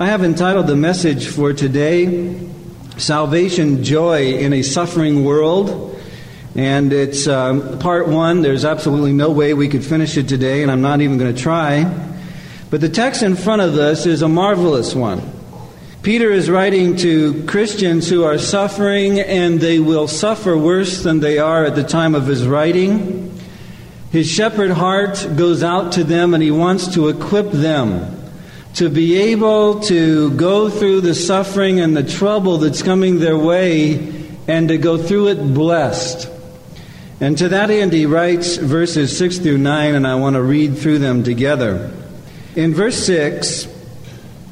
I have entitled the message for today, Salvation Joy in a Suffering World. And it's um, part one. There's absolutely no way we could finish it today, and I'm not even going to try. But the text in front of us is a marvelous one. Peter is writing to Christians who are suffering, and they will suffer worse than they are at the time of his writing. His shepherd heart goes out to them, and he wants to equip them to be able to go through the suffering and the trouble that's coming their way and to go through it blessed. And to that end, he writes verses 6 through 9, and I want to read through them together. In verse 6,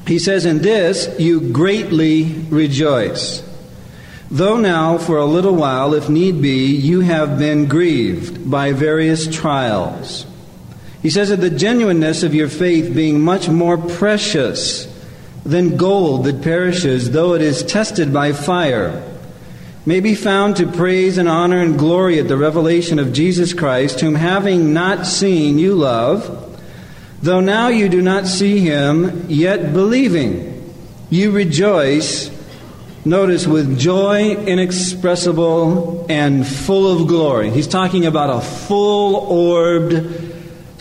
he says, In this you greatly rejoice. Though now, for a little while, if need be, you have been grieved by various trials he says that the genuineness of your faith being much more precious than gold that perishes, though it is tested by fire, may be found to praise and honor and glory at the revelation of Jesus Christ, whom having not seen you love, though now you do not see him, yet believing, you rejoice, notice, with joy inexpressible and full of glory. He's talking about a full orbed,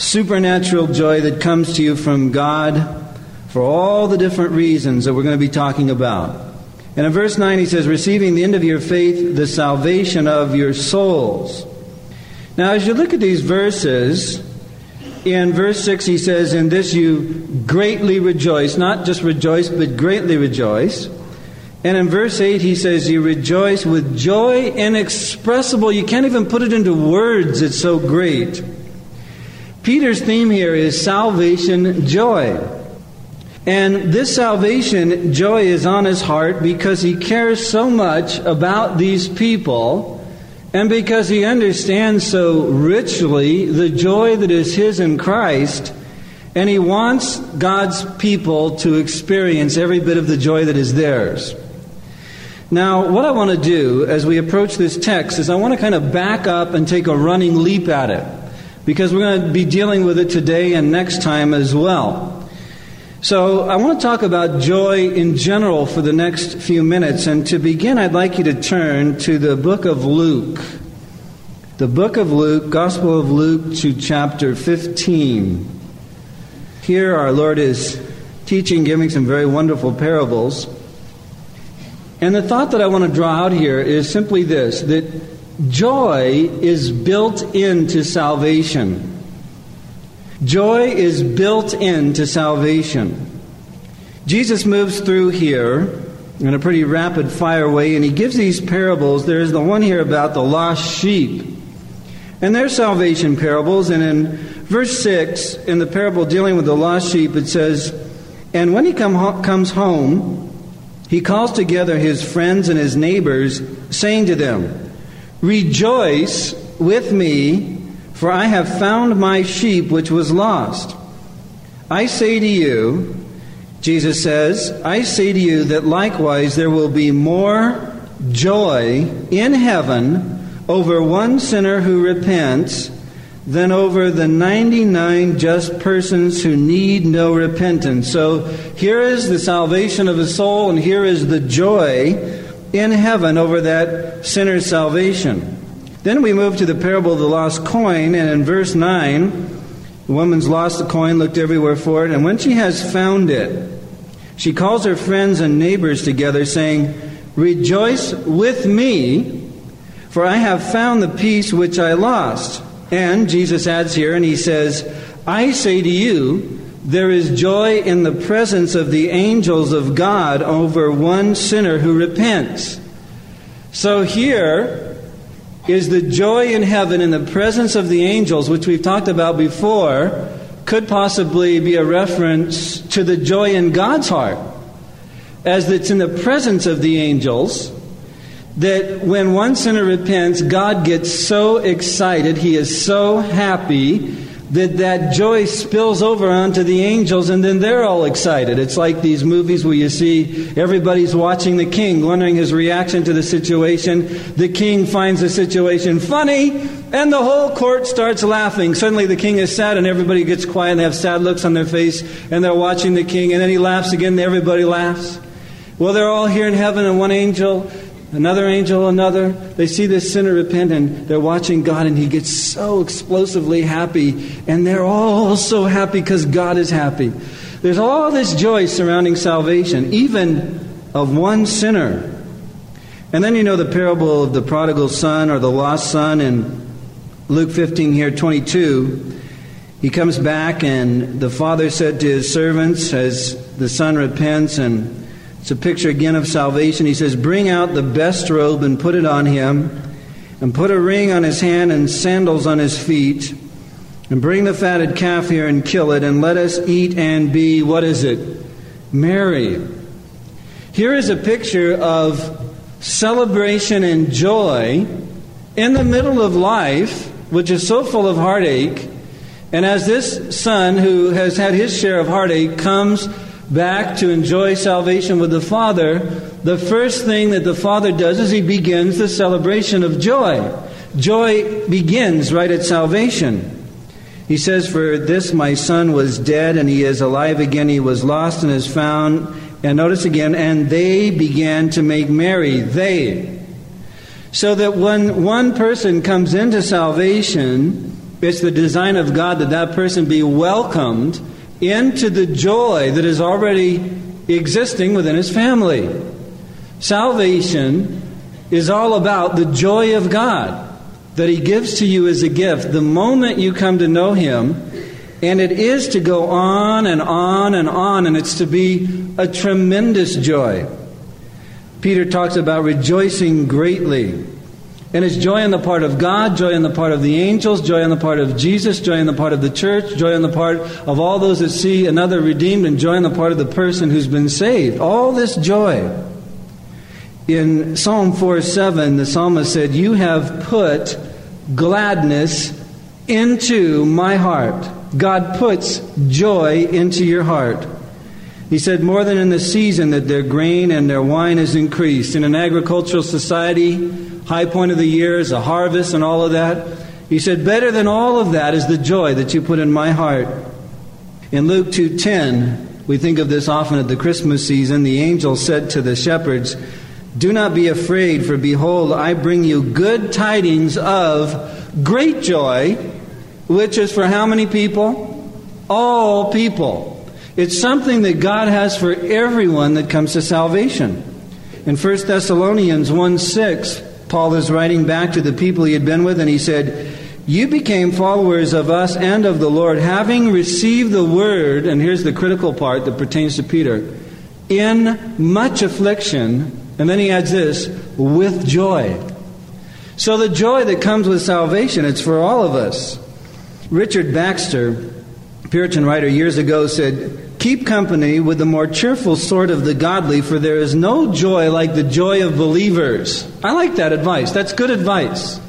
supernatural joy that comes to you from God for all the different reasons that we're going to be talking about. And in verse 9, he says, receiving the end of your faith, the salvation of your souls. Now, as you look at these verses, in verse 6, he says, In this you greatly rejoice. Not just rejoice, but greatly rejoice. And in verse 8, he says, You rejoice with joy inexpressible. You can't even put it into words, it's so great. Peter's theme here is salvation joy. And this salvation joy is on his heart because he cares so much about these people and because he understands so richly the joy that is his in Christ. And he wants God's people to experience every bit of the joy that is theirs. Now, what I want to do as we approach this text is I want to kind of back up and take a running leap at it because we're going to be dealing with it today and next time as well. So, I want to talk about joy in general for the next few minutes. And to begin, I'd like you to turn to the book of Luke. The book of Luke, Gospel of Luke, to chapter 15. Here, our Lord is teaching, giving some very wonderful parables. And the thought that I want to draw out here is simply this that Joy is built into salvation. Joy is built into salvation. Jesus moves through here in a pretty rapid fire way, and he gives these parables. There's the one here about the lost sheep. And they're salvation parables. And in verse 6, in the parable dealing with the lost sheep, it says, And when he come, comes home, he calls together his friends and his neighbors, saying to them, Rejoice with me, for I have found my sheep which was lost. I say to you, Jesus says, I say to you that likewise there will be more joy in heaven over one sinner who repents than over the 99 just persons who need no repentance. So here is the salvation of a soul, and here is the joy in heaven over that sinner's salvation. Then we move to the parable of the lost coin, and in verse 9, the woman's lost the coin, looked everywhere for it, and when she has found it, she calls her friends and neighbors together, saying, Rejoice with me, for I have found the piece which I lost. And Jesus adds here, and he says, I say to you, there is joy in the presence of the angels of God over one sinner who repents. So here is the joy in heaven in the presence of the angels, which we've talked about before, could possibly be a reference to the joy in God's heart. As it's in the presence of the angels that when one sinner repents, God gets so excited, he is so happy that that joy spills over onto the angels and then they're all excited. It's like these movies where you see everybody's watching the king, wondering his reaction to the situation. The king finds the situation funny and the whole court starts laughing. Suddenly the king is sad and everybody gets quiet and they have sad looks on their face and they're watching the king and then he laughs again and everybody laughs. Well, they're all here in heaven and one angel another angel, another. They see this sinner repent and they're watching God and he gets so explosively happy. And they're all so happy because God is happy. There's all this joy surrounding salvation, even of one sinner. And then you know the parable of the prodigal son or the lost son in Luke 15 here, 22. He comes back and the father said to his servants as the son repents and it's a picture again of salvation. He says, Bring out the best robe and put it on him, and put a ring on his hand and sandals on his feet, and bring the fatted calf here and kill it, and let us eat and be, what is it? Merry. Here is a picture of celebration and joy in the middle of life, which is so full of heartache. And as this son who has had his share of heartache comes back to enjoy salvation with the Father, the first thing that the Father does is he begins the celebration of joy. Joy begins right at salvation. He says, For this my son was dead and he is alive again. He was lost and is found. And notice again, and they began to make merry. They. So that when one person comes into salvation, it's the design of God that that person be welcomed into the joy that is already existing within his family. Salvation is all about the joy of God that he gives to you as a gift the moment you come to know him. And it is to go on and on and on, and it's to be a tremendous joy. Peter talks about rejoicing greatly. And it's joy on the part of God, joy on the part of the angels, joy on the part of Jesus, joy on the part of the church, joy on the part of all those that see another redeemed, and joy on the part of the person who's been saved. All this joy. In Psalm 4 7, the psalmist said, You have put gladness into my heart. God puts joy into your heart. He said, More than in the season that their grain and their wine is increased. In an agricultural society, high point of the year is a harvest and all of that. He said, Better than all of that is the joy that you put in my heart. In Luke 2:10, we think of this often at the Christmas season. The angel said to the shepherds, Do not be afraid, for behold, I bring you good tidings of great joy, which is for how many people? All people. It's something that God has for everyone that comes to salvation. In 1 Thessalonians 1 6, Paul is writing back to the people he had been with, and he said, You became followers of us and of the Lord, having received the word, and here's the critical part that pertains to Peter, in much affliction, and then he adds this, with joy. So the joy that comes with salvation, it's for all of us. Richard Baxter, Puritan writer, years ago said, Keep company with the more cheerful sort of the godly, for there is no joy like the joy of believers. I like that advice. That's good advice.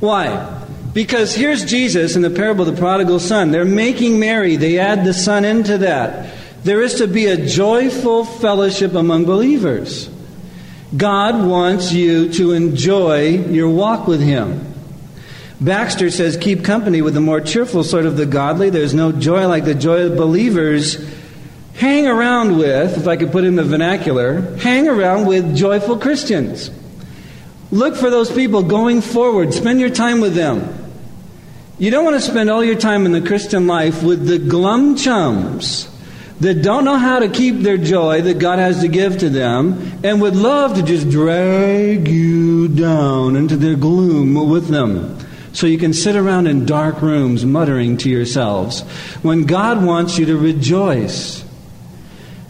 Why? Because here's Jesus in the parable of the prodigal son. They're making merry, they add the son into that. There is to be a joyful fellowship among believers. God wants you to enjoy your walk with Him. Baxter says, Keep company with the more cheerful sort of the godly. There's no joy like the joy of believers hang around with, if I could put in the vernacular, hang around with joyful Christians. Look for those people going forward. Spend your time with them. You don't want to spend all your time in the Christian life with the glum chums that don't know how to keep their joy that God has to give to them and would love to just drag you down into their gloom with them so you can sit around in dark rooms muttering to yourselves when God wants you to rejoice.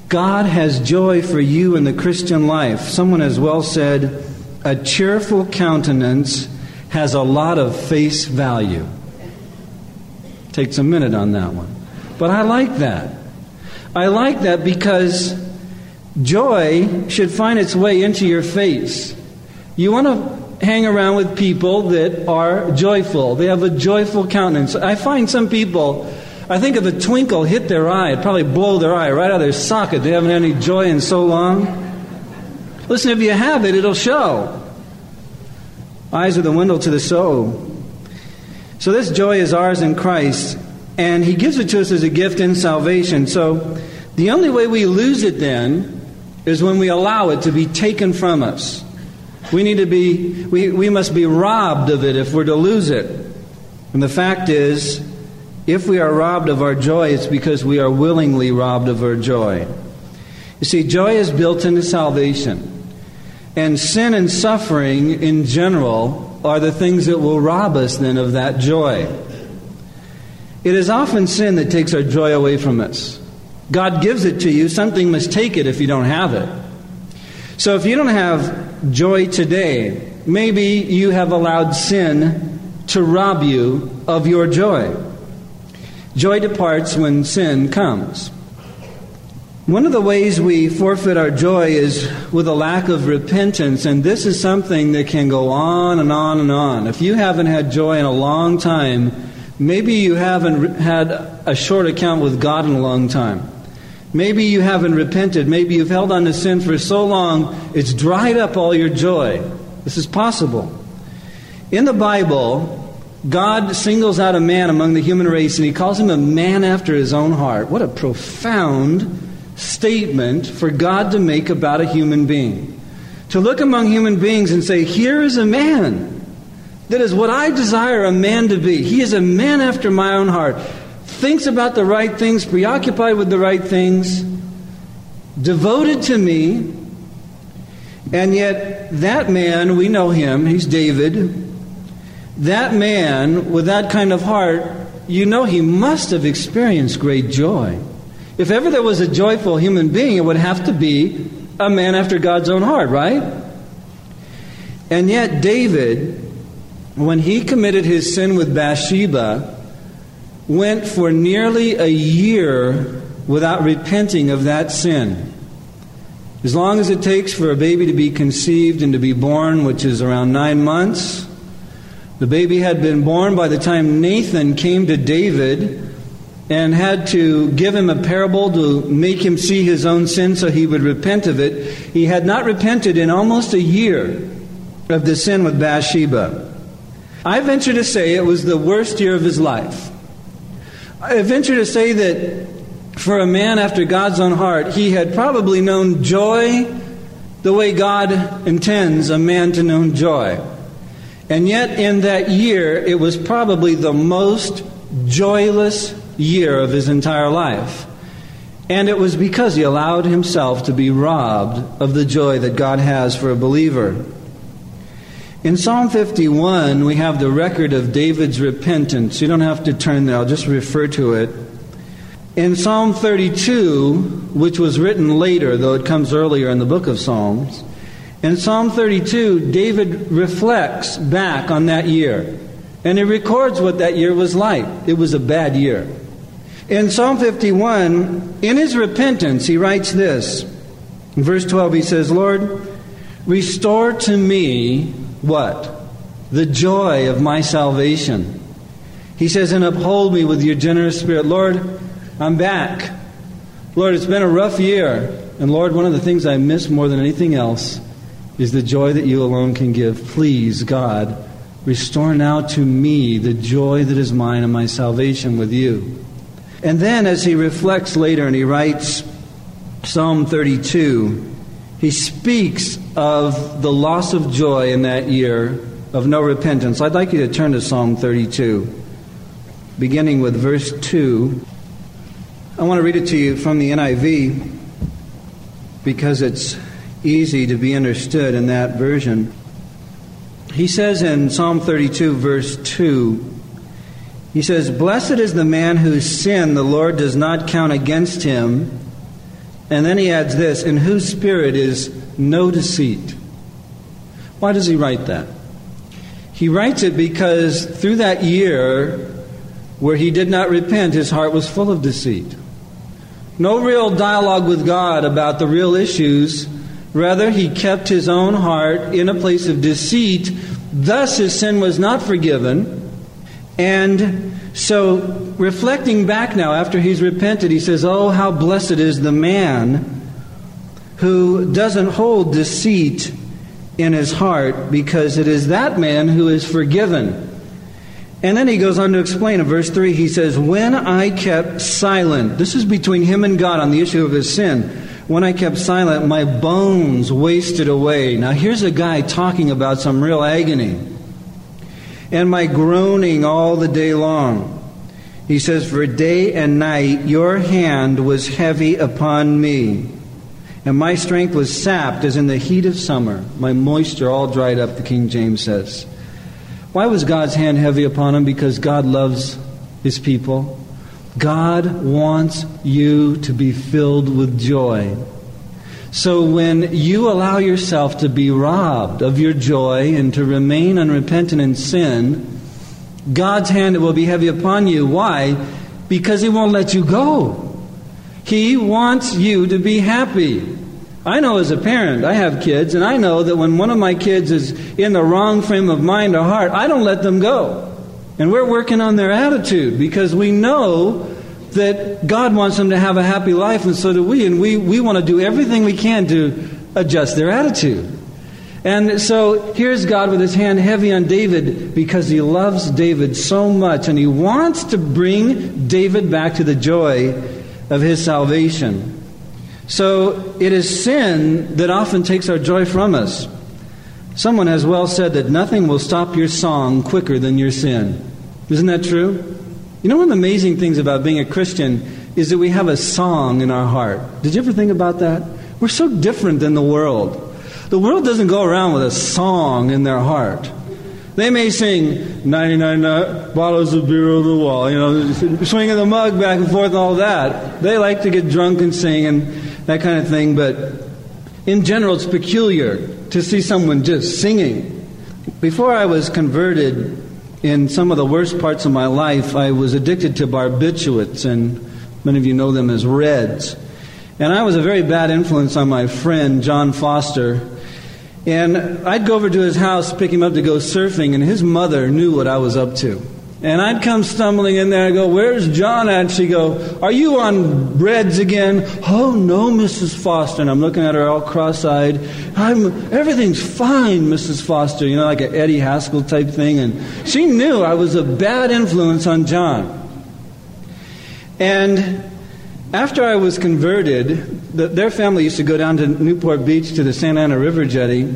God has joy for you in the Christian life. Someone has well said, a cheerful countenance has a lot of face value. Takes a minute on that one. But I like that. I like that because joy should find its way into your face. You want to hang around with people that are joyful. They have a joyful countenance. I find some people, I think if a twinkle hit their eye, it'd probably blow their eye right out of their socket. They haven't had any joy in so long. Listen, if you have it, it'll show. Eyes are the window to the soul. So this joy is ours in Christ, and He gives it to us as a gift in salvation. So the only way we lose it then is when we allow it to be taken from us. We need to be, we, we must be robbed of it if we're to lose it. And the fact is, if we are robbed of our joy, it's because we are willingly robbed of our joy. You see, joy is built into salvation. And sin and suffering in general are the things that will rob us then of that joy. It is often sin that takes our joy away from us. God gives it to you, something must take it if you don't have it. So if you don't have joy today, maybe you have allowed sin to rob you of your joy. Joy departs when sin comes. One of the ways we forfeit our joy is with a lack of repentance, and this is something that can go on and on and on. If you haven't had joy in a long time, maybe you haven't had a short account with God in a long time. Maybe you haven't repented. Maybe you've held on to sin for so long, it's dried up all your joy. This is possible. In the Bible, God singles out a man among the human race and he calls him a man after his own heart. What a profound statement for God to make about a human being. To look among human beings and say, Here is a man that is what I desire a man to be. He is a man after my own heart thinks about the right things, preoccupied with the right things, devoted to me. And yet, that man, we know him, he's David. That man with that kind of heart, you know he must have experienced great joy. If ever there was a joyful human being, it would have to be a man after God's own heart, right? And yet, David, when he committed his sin with Bathsheba, went for nearly a year without repenting of that sin. As long as it takes for a baby to be conceived and to be born, which is around nine months, the baby had been born by the time Nathan came to David and had to give him a parable to make him see his own sin so he would repent of it. He had not repented in almost a year of the sin with Bathsheba. I venture to say it was the worst year of his life. I venture to say that for a man after God's own heart, he had probably known joy the way God intends a man to know joy. And yet, in that year, it was probably the most joyless year of his entire life. And it was because he allowed himself to be robbed of the joy that God has for a believer. In Psalm 51, we have the record of David's repentance. You don't have to turn there, I'll just refer to it. In Psalm 32, which was written later, though it comes earlier in the book of Psalms, in Psalm 32, David reflects back on that year. And he records what that year was like. It was a bad year. In Psalm 51, in his repentance, he writes this. In verse 12, he says, Lord, restore to me what? The joy of my salvation. He says, and uphold me with your generous spirit. Lord, I'm back. Lord, it's been a rough year. And Lord, one of the things I miss more than anything else is the joy that you alone can give. Please, God, restore now to me the joy that is mine and my salvation with you. And then, as he reflects later and he writes Psalm 32, he speaks of the loss of joy in that year of no repentance. I'd like you to turn to Psalm 32, beginning with verse 2. I want to read it to you from the NIV because it's easy to be understood in that version. He says in Psalm 32, verse 2, he says, Blessed is the man whose sin the Lord does not count against him and then he adds this, in whose spirit is no deceit. Why does he write that? He writes it because through that year where he did not repent, his heart was full of deceit. No real dialogue with God about the real issues Rather, he kept his own heart in a place of deceit. Thus, his sin was not forgiven. And so, reflecting back now after he's repented, he says, Oh, how blessed is the man who doesn't hold deceit in his heart, because it is that man who is forgiven. And then he goes on to explain in verse 3, he says, When I kept silent, this is between him and God on the issue of his sin. When I kept silent, my bones wasted away. Now, here's a guy talking about some real agony. And my groaning all the day long. He says, For day and night your hand was heavy upon me. And my strength was sapped as in the heat of summer. My moisture all dried up, the King James says. Why was God's hand heavy upon him? Because God loves his people. God wants you to be filled with joy. So when you allow yourself to be robbed of your joy and to remain unrepentant in sin, God's hand will be heavy upon you. Why? Because He won't let you go. He wants you to be happy. I know as a parent, I have kids, and I know that when one of my kids is in the wrong frame of mind or heart, I don't let them go. And we're working on their attitude because we know that God wants them to have a happy life, and so do we. And we, we want to do everything we can to adjust their attitude. And so here's God with his hand heavy on David because he loves David so much, and he wants to bring David back to the joy of his salvation. So it is sin that often takes our joy from us. Someone has well said that nothing will stop your song quicker than your sin. Isn't that true? You know, one of the amazing things about being a Christian is that we have a song in our heart. Did you ever think about that? We're so different than the world. The world doesn't go around with a song in their heart. They may sing 99 bottles of beer over the wall, you know, swinging the mug back and forth and all that. They like to get drunk and sing and that kind of thing, but in general, it's peculiar to see someone just singing. Before I was converted, in some of the worst parts of my life, I was addicted to barbiturates, and many of you know them as Reds. And I was a very bad influence on my friend, John Foster and I'd go over to his house, pick him up to go surfing, and his mother knew what I was up to. And I'd come stumbling in there. I go, "Where's John at?" she'd go, "Are you on Reds again?" "Oh no, Mrs. Foster." And I'm looking at her all cross-eyed. "I'm everything's fine, Mrs. Foster." You know, like an Eddie Haskell type thing. And she knew I was a bad influence on John. And after I was converted, the, their family used to go down to Newport Beach to the Santa Ana River jetty,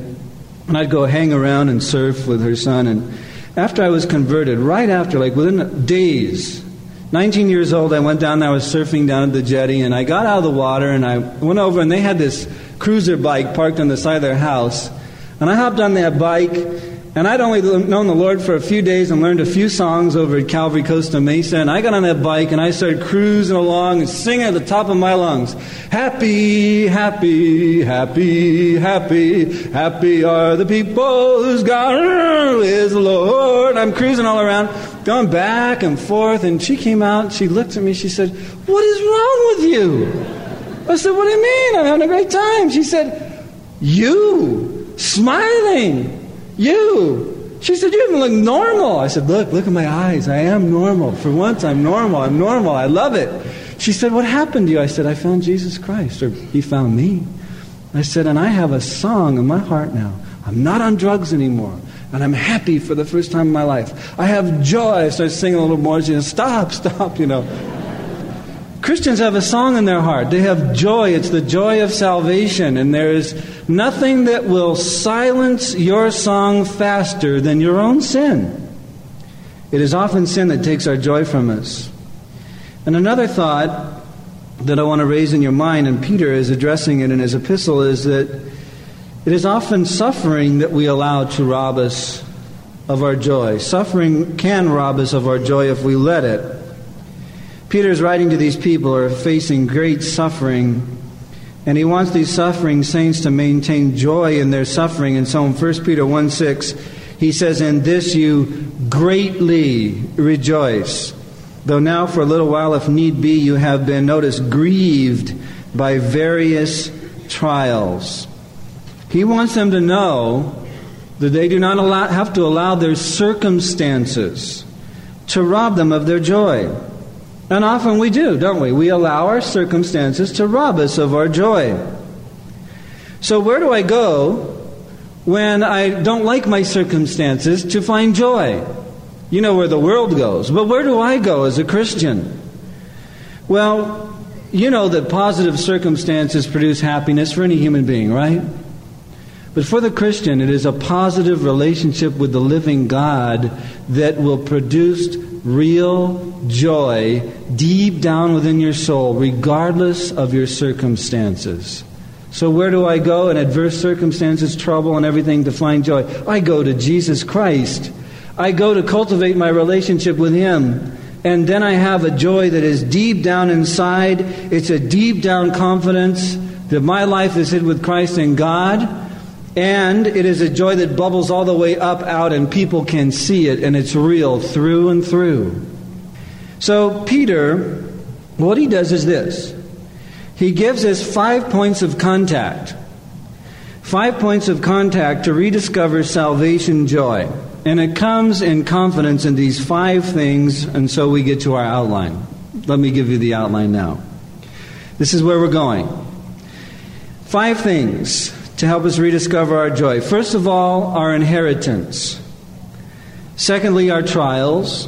and I'd go hang around and surf with her son. And after I was converted, right after, like within days, 19 years old, I went down I was surfing down at the jetty, and I got out of the water, and I went over, and they had this cruiser bike parked on the side of their house. And I hopped on that bike, and I'd only known the Lord for a few days and learned a few songs over at Calvary Costa Mesa. And I got on that bike and I started cruising along and singing at the top of my lungs. Happy, happy, happy, happy, happy are the people whose God is the Lord. I'm cruising all around, going back and forth. And she came out, she looked at me, she said, What is wrong with you? I said, What do you mean? I'm having a great time. She said, You, smiling. You. She said, You even look normal. I said, Look, look at my eyes. I am normal. For once, I'm normal. I'm normal. I love it. She said, What happened to you? I said, I found Jesus Christ, or He found me. I said, And I have a song in my heart now. I'm not on drugs anymore. And I'm happy for the first time in my life. I have joy. So I singing a little more. She said, Stop, stop, you know. Christians have a song in their heart. They have joy. It's the joy of salvation. And there is nothing that will silence your song faster than your own sin. It is often sin that takes our joy from us. And another thought that I want to raise in your mind, and Peter is addressing it in his epistle, is that it is often suffering that we allow to rob us of our joy. Suffering can rob us of our joy if we let it. Peter is writing to these people who are facing great suffering, and he wants these suffering saints to maintain joy in their suffering. And so in 1 Peter 1 6, he says, In this you greatly rejoice. Though now, for a little while, if need be, you have been, noticed, grieved by various trials. He wants them to know that they do not allow, have to allow their circumstances to rob them of their joy. And often we do, don't we? We allow our circumstances to rob us of our joy. So, where do I go when I don't like my circumstances to find joy? You know where the world goes. But where do I go as a Christian? Well, you know that positive circumstances produce happiness for any human being, right? But for the Christian, it is a positive relationship with the living God that will produce real joy deep down within your soul, regardless of your circumstances. So, where do I go in adverse circumstances, trouble, and everything to find joy? I go to Jesus Christ. I go to cultivate my relationship with Him. And then I have a joy that is deep down inside. It's a deep down confidence that my life is hid with Christ and God. And it is a joy that bubbles all the way up out, and people can see it, and it's real through and through. So, Peter, what he does is this he gives us five points of contact. Five points of contact to rediscover salvation joy. And it comes in confidence in these five things, and so we get to our outline. Let me give you the outline now. This is where we're going. Five things to help us rediscover our joy. First of all, our inheritance. Secondly, our trials.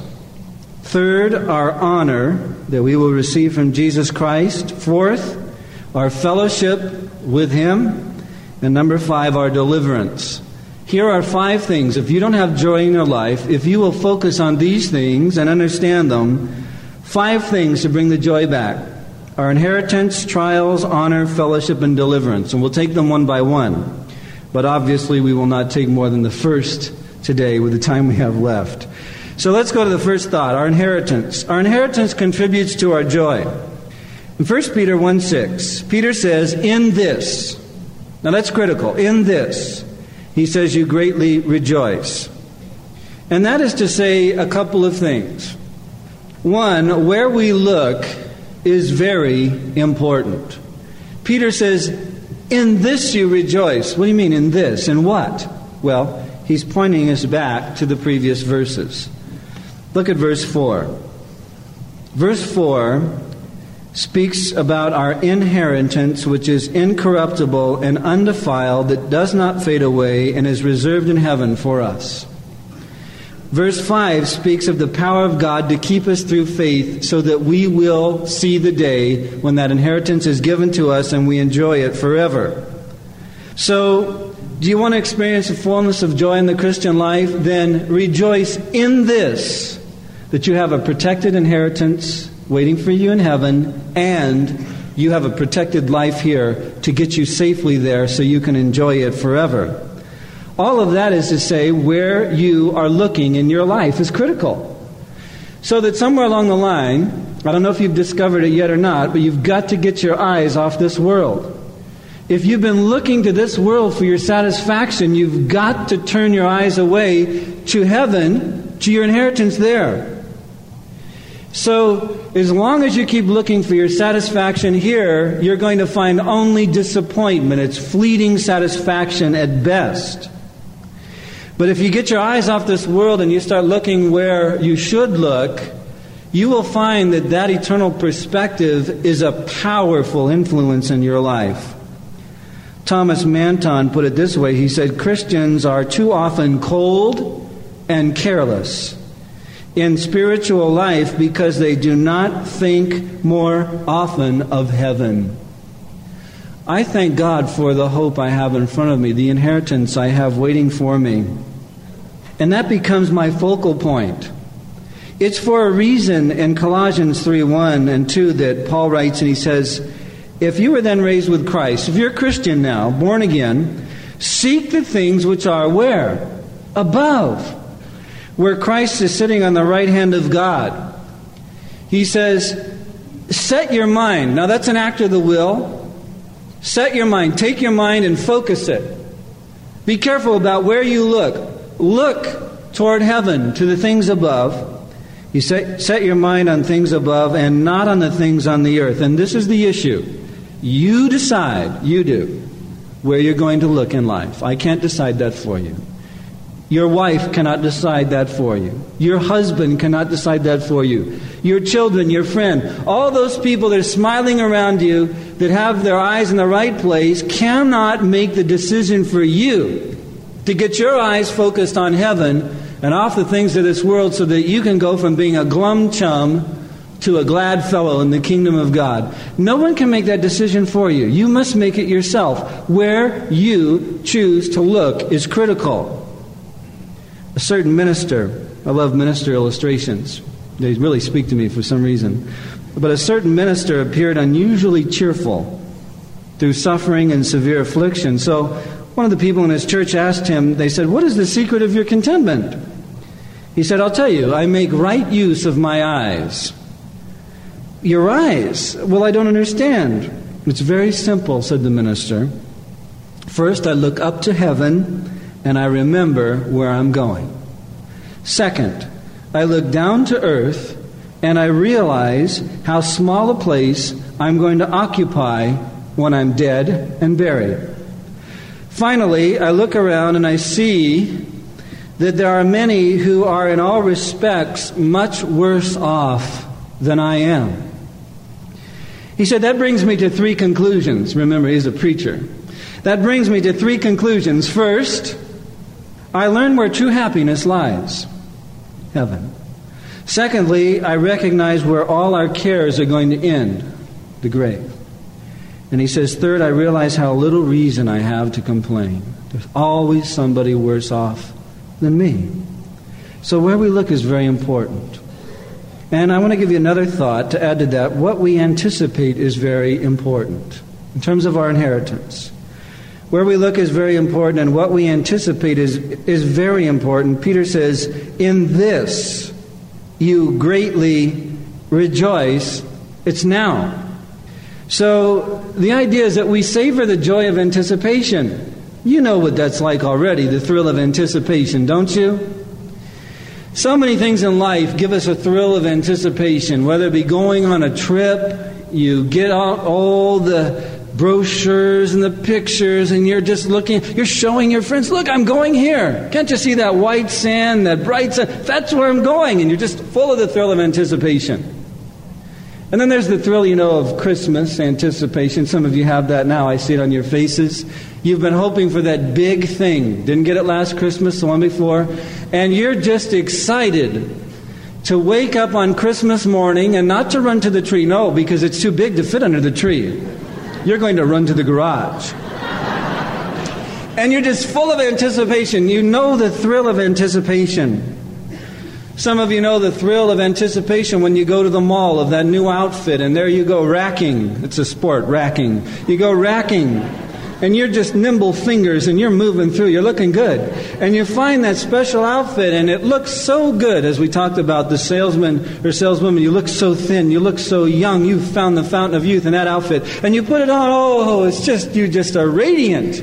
Third, our honor that we will receive from Jesus Christ. Fourth, our fellowship with Him. And number five, our deliverance. Here are five things. If you don't have joy in your life, if you will focus on these things and understand them, five things to bring the joy back our inheritance, trials, honor, fellowship, and deliverance. And we'll take them one by one. But obviously, we will not take more than the first today with the time we have left. So let's go to the first thought our inheritance. Our inheritance contributes to our joy. In 1 Peter 1 6, Peter says, In this. Now that's critical. In this he says, You greatly rejoice. And that is to say a couple of things. One, where we look is very important. Peter says, In this you rejoice. What do you mean, in this? In what? Well, he's pointing us back to the previous verses. Look at verse 4. Verse 4 speaks about our inheritance, which is incorruptible and undefiled, that does not fade away, and is reserved in heaven for us. Verse 5 speaks of the power of God to keep us through faith so that we will see the day when that inheritance is given to us and we enjoy it forever. So, do you want to experience the fullness of joy in the Christian life? Then rejoice in this that you have a protected inheritance waiting for you in heaven, and you have a protected life here to get you safely there so you can enjoy it forever. All of that is to say, where you are looking in your life is critical. So that somewhere along the line, I don't know if you've discovered it yet or not, but you've got to get your eyes off this world. If you've been looking to this world for your satisfaction, you've got to turn your eyes away to heaven, to your inheritance there. So, as long as you keep looking for your satisfaction here, you're going to find only disappointment. It's fleeting satisfaction at best. But if you get your eyes off this world and you start looking where you should look, you will find that that eternal perspective is a powerful influence in your life. Thomas Manton put it this way he said, Christians are too often cold and careless in spiritual life because they do not think more often of heaven. I thank God for the hope I have in front of me, the inheritance I have waiting for me. And that becomes my focal point. It's for a reason in Colossians 3 1 and 2 that Paul writes, and he says, If you were then raised with Christ, if you're a Christian now, born again, seek the things which are where? Above where Christ is sitting on the right hand of God. He says, Set your mind. Now, that's an act of the will. Set your mind. Take your mind and focus it. Be careful about where you look. Look toward heaven, to the things above. You set, set your mind on things above and not on the things on the earth. And this is the issue. You decide, you do. where you're going to look in life. I can't decide that for you. Your wife cannot decide that for you. Your husband cannot decide that for you. Your children, your friend, all those people that are smiling around you that have their eyes in the right place cannot make the decision for you to get your eyes focused on heaven and off the things of this world so that you can go from being a glum chum to a glad fellow in the kingdom of God. No one can make that decision for you. You must make it yourself. Where you choose to look is critical. A certain minister, I love minister illustrations, they really speak to me for some reason. But a certain minister appeared unusually cheerful through suffering and severe affliction. So one of the people in his church asked him, they said, What is the secret of your contentment? He said, I'll tell you, I make right use of my eyes. Your eyes? Well, I don't understand. It's very simple, said the minister. First, I look up to heaven and I remember where I'm going. Second, I look down to earth and I realize how small a place I'm going to occupy when I'm dead and buried. Finally, I look around and I see that there are many who are, in all respects, much worse off than I am. He said, That brings me to three conclusions. Remember, he's a preacher. That brings me to three conclusions. First, I learn where true happiness lies heaven. Secondly, I recognize where all our cares are going to end the grave. And he says, Third, I realize how little reason I have to complain. There's always somebody worse off than me. So, where we look is very important. And I want to give you another thought to add to that. What we anticipate is very important in terms of our inheritance. Where we look is very important, and what we anticipate is, is very important. Peter says, In this you greatly rejoice. It's now. So the idea is that we savor the joy of anticipation. You know what that's like already, the thrill of anticipation, don't you? So many things in life give us a thrill of anticipation, whether it be going on a trip, you get out all the brochures and the pictures, and you're just looking, you're showing your friends, look, I'm going here. Can't you see that white sand, that bright sand? That's where I'm going. And you're just full of the thrill of anticipation. And then there's the thrill, you know, of Christmas anticipation. Some of you have that now. I see it on your faces. You've been hoping for that big thing. Didn't get it last Christmas, the one before. And you're just excited to wake up on Christmas morning and not to run to the tree. No, because it's too big to fit under the tree. You're going to run to the garage. And you're just full of anticipation. You know the thrill of anticipation. Some of you know the thrill of anticipation when you go to the mall of that new outfit, and there you go racking. It's a sport, racking. You go racking, and you're just nimble fingers, and you're moving through. You're looking good. And you find that special outfit, and it looks so good, as we talked about the salesman or saleswoman. You look so thin, you look so young. You found the fountain of youth in that outfit, and you put it on. Oh, it's just, you just are radiant.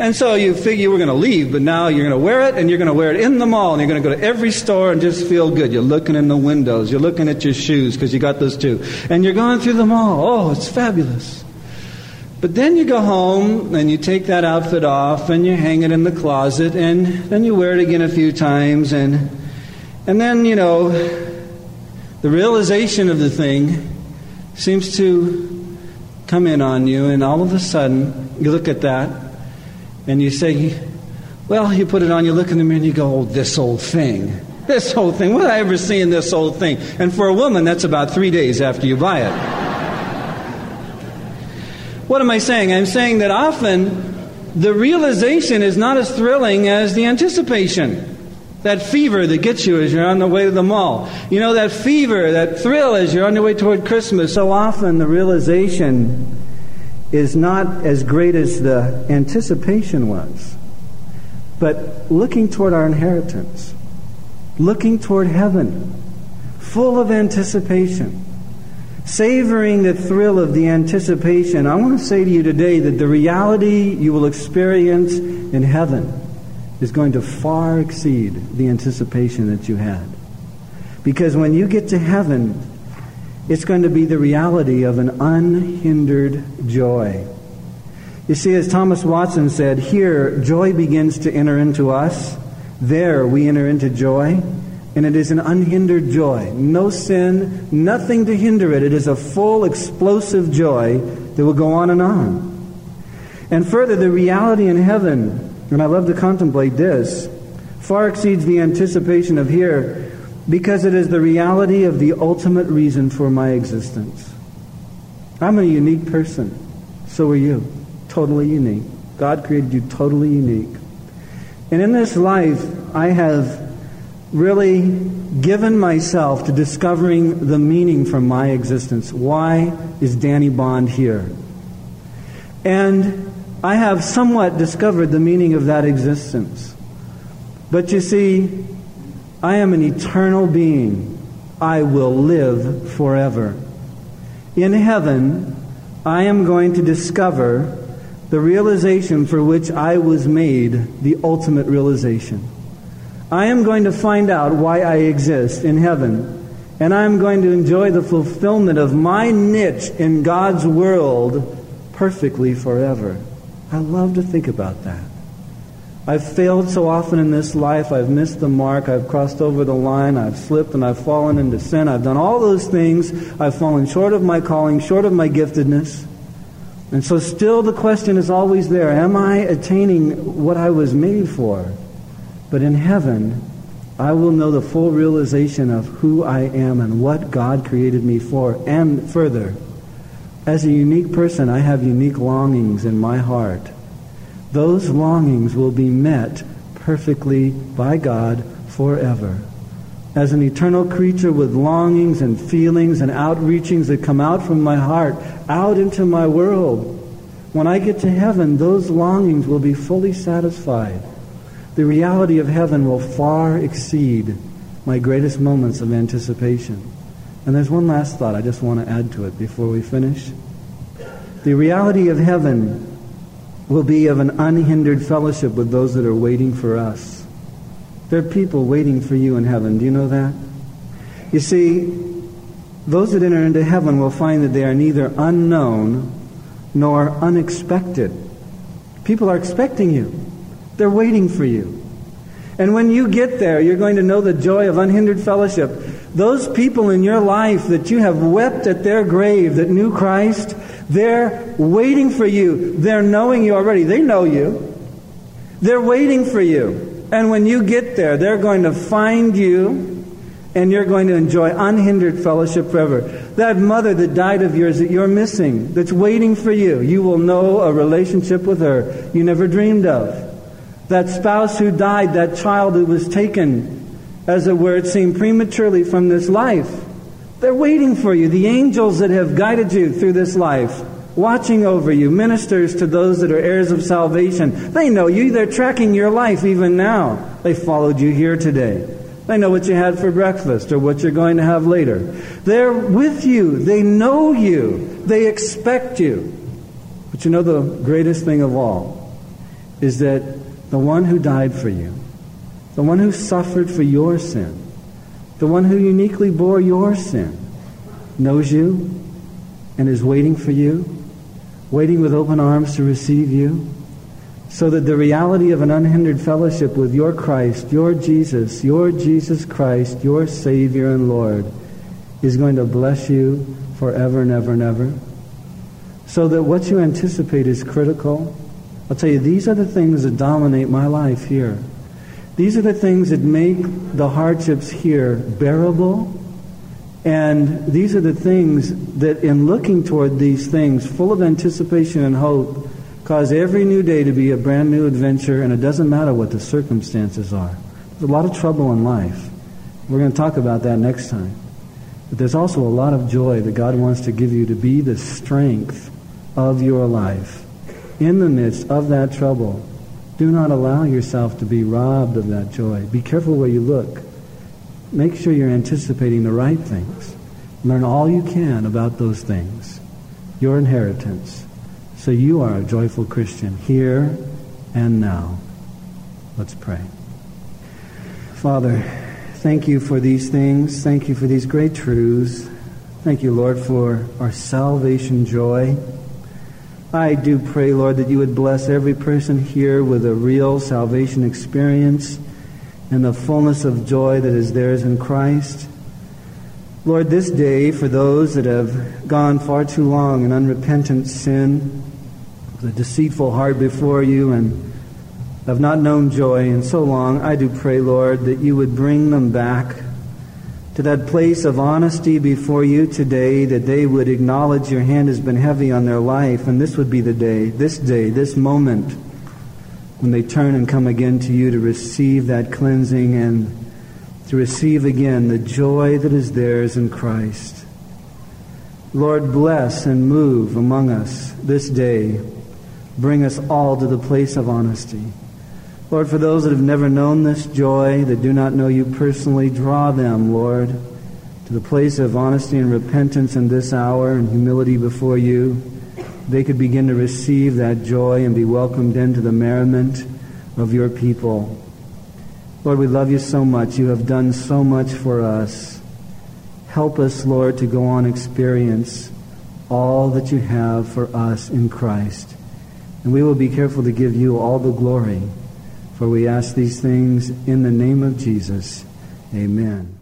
And so you figure you were going to leave, but now you're going to wear it, and you're going to wear it in the mall, and you're going to go to every store and just feel good. You're looking in the windows, you're looking at your shoes because you got those too, and you're going through the mall. Oh, it's fabulous. But then you go home and you take that outfit off and you hang it in the closet, and then you wear it again a few times, and and then you know the realization of the thing seems to come in on you, and all of a sudden you look at that and you say, well, you put it on, you look in the mirror and you go, oh, this old thing. This old thing. What did I ever see in this old thing? And for a woman, that's about three days after you buy it. what am I saying? I'm saying that often the realization is not as thrilling as the anticipation. That fever that gets you as you're on the way to the mall. You know, that fever, that thrill as you're on your way toward Christmas. So often the realization is not as great as the anticipation was. But looking toward our inheritance, looking toward heaven, full of anticipation, savoring the thrill of the anticipation, I want to say to you today that the reality you will experience in heaven is going to far exceed the anticipation that you had. Because when you get to heaven, it's going to be the reality of an unhindered joy. You see, as Thomas Watson said, here joy begins to enter into us. There we enter into joy. And it is an unhindered joy. No sin, nothing to hinder it. It is a full, explosive joy that will go on and on. And further, the reality in heaven, and I love to contemplate this, far exceeds the anticipation of here because it is the reality of the ultimate reason for my existence. I'm a unique person. So are you. Totally unique. God created you totally unique. And in this life, I have really given myself to discovering the meaning for my existence. Why is Danny Bond here? And I have somewhat discovered the meaning of that existence. But you see, I am an eternal being. I will live forever. In heaven, I am going to discover the realization for which I was made, the ultimate realization. I am going to find out why I exist in heaven, and I am going to enjoy the fulfillment of my niche in God's world perfectly forever. I love to think about that. I've failed so often in this life. I've missed the mark. I've crossed over the line. I've slipped and I've fallen into sin. I've done all those things. I've fallen short of my calling, short of my giftedness. And so, still, the question is always there Am I attaining what I was made for? But in heaven, I will know the full realization of who I am and what God created me for. And further, as a unique person, I have unique longings in my heart those longings will be met perfectly by God forever. As an eternal creature with longings and feelings and outreachings that come out from my heart, out into my world, when I get to heaven, those longings will be fully satisfied. The reality of heaven will far exceed my greatest moments of anticipation. And there's one last thought I just want to add to it before we finish. The reality of heaven will be of an unhindered fellowship with those that are waiting for us. There are people waiting for you in heaven. Do you know that? You see, those that enter into heaven will find that they are neither unknown nor unexpected. People are expecting you. They're waiting for you. And when you get there, you're going to know the joy of unhindered fellowship. Those people in your life that you have wept at their grave that knew Christ, they're waiting for you. They're knowing you already. They know you. They're waiting for you. And when you get there, they're going to find you and you're going to enjoy unhindered fellowship forever. That mother that died of yours that you're missing, that's waiting for you, you will know a relationship with her you never dreamed of. That spouse who died, that child who was taken, as it were, it seemed prematurely from this life they're waiting for you. The angels that have guided you through this life, watching over you, ministers to those that are heirs of salvation. They know you. They're tracking your life even now. They followed you here today. They know what you had for breakfast or what you're going to have later. They're with you. They know you. They expect you. But you know the greatest thing of all is that the one who died for you, the one who suffered for your sin, the one who uniquely bore your sin, knows you and is waiting for you, waiting with open arms to receive you, so that the reality of an unhindered fellowship with your Christ, your Jesus, your Jesus Christ, your Savior and Lord, is going to bless you forever and ever and ever. So that what you anticipate is critical. I'll tell you, these are the things that dominate my life here. These are the things that make the hardships here bearable. And these are the things that, in looking toward these things, full of anticipation and hope, cause every new day to be a brand new adventure, and it doesn't matter what the circumstances are. There's a lot of trouble in life. We're going to talk about that next time. But there's also a lot of joy that God wants to give you to be the strength of your life in the midst of that trouble. Do not allow yourself to be robbed of that joy. Be careful where you look. Make sure you're anticipating the right things. Learn all you can about those things, your inheritance, so you are a joyful Christian here and now. Let's pray. Father, thank you for these things. Thank you for these great truths. Thank you, Lord, for our salvation joy. I do pray, Lord, that you would bless every person here with a real salvation experience and the fullness of joy that is theirs in Christ. Lord, this day, for those that have gone far too long in unrepentant sin, with a deceitful heart before you, and have not known joy in so long, I do pray, Lord, that you would bring them back to that place of honesty before you today, that they would acknowledge your hand has been heavy on their life, and this would be the day, this day, this moment, when they turn and come again to you to receive that cleansing and to receive again the joy that is theirs in Christ. Lord, bless and move among us this day. Bring us all to the place of honesty. Lord, for those that have never known this joy, that do not know you personally, draw them, Lord, to the place of honesty and repentance in this hour and humility before you. They could begin to receive that joy and be welcomed into the merriment of your people. Lord, we love you so much. You have done so much for us. Help us, Lord, to go on experience all that you have for us in Christ. And we will be careful to give you all the glory. For we ask these things in the name of Jesus. Amen.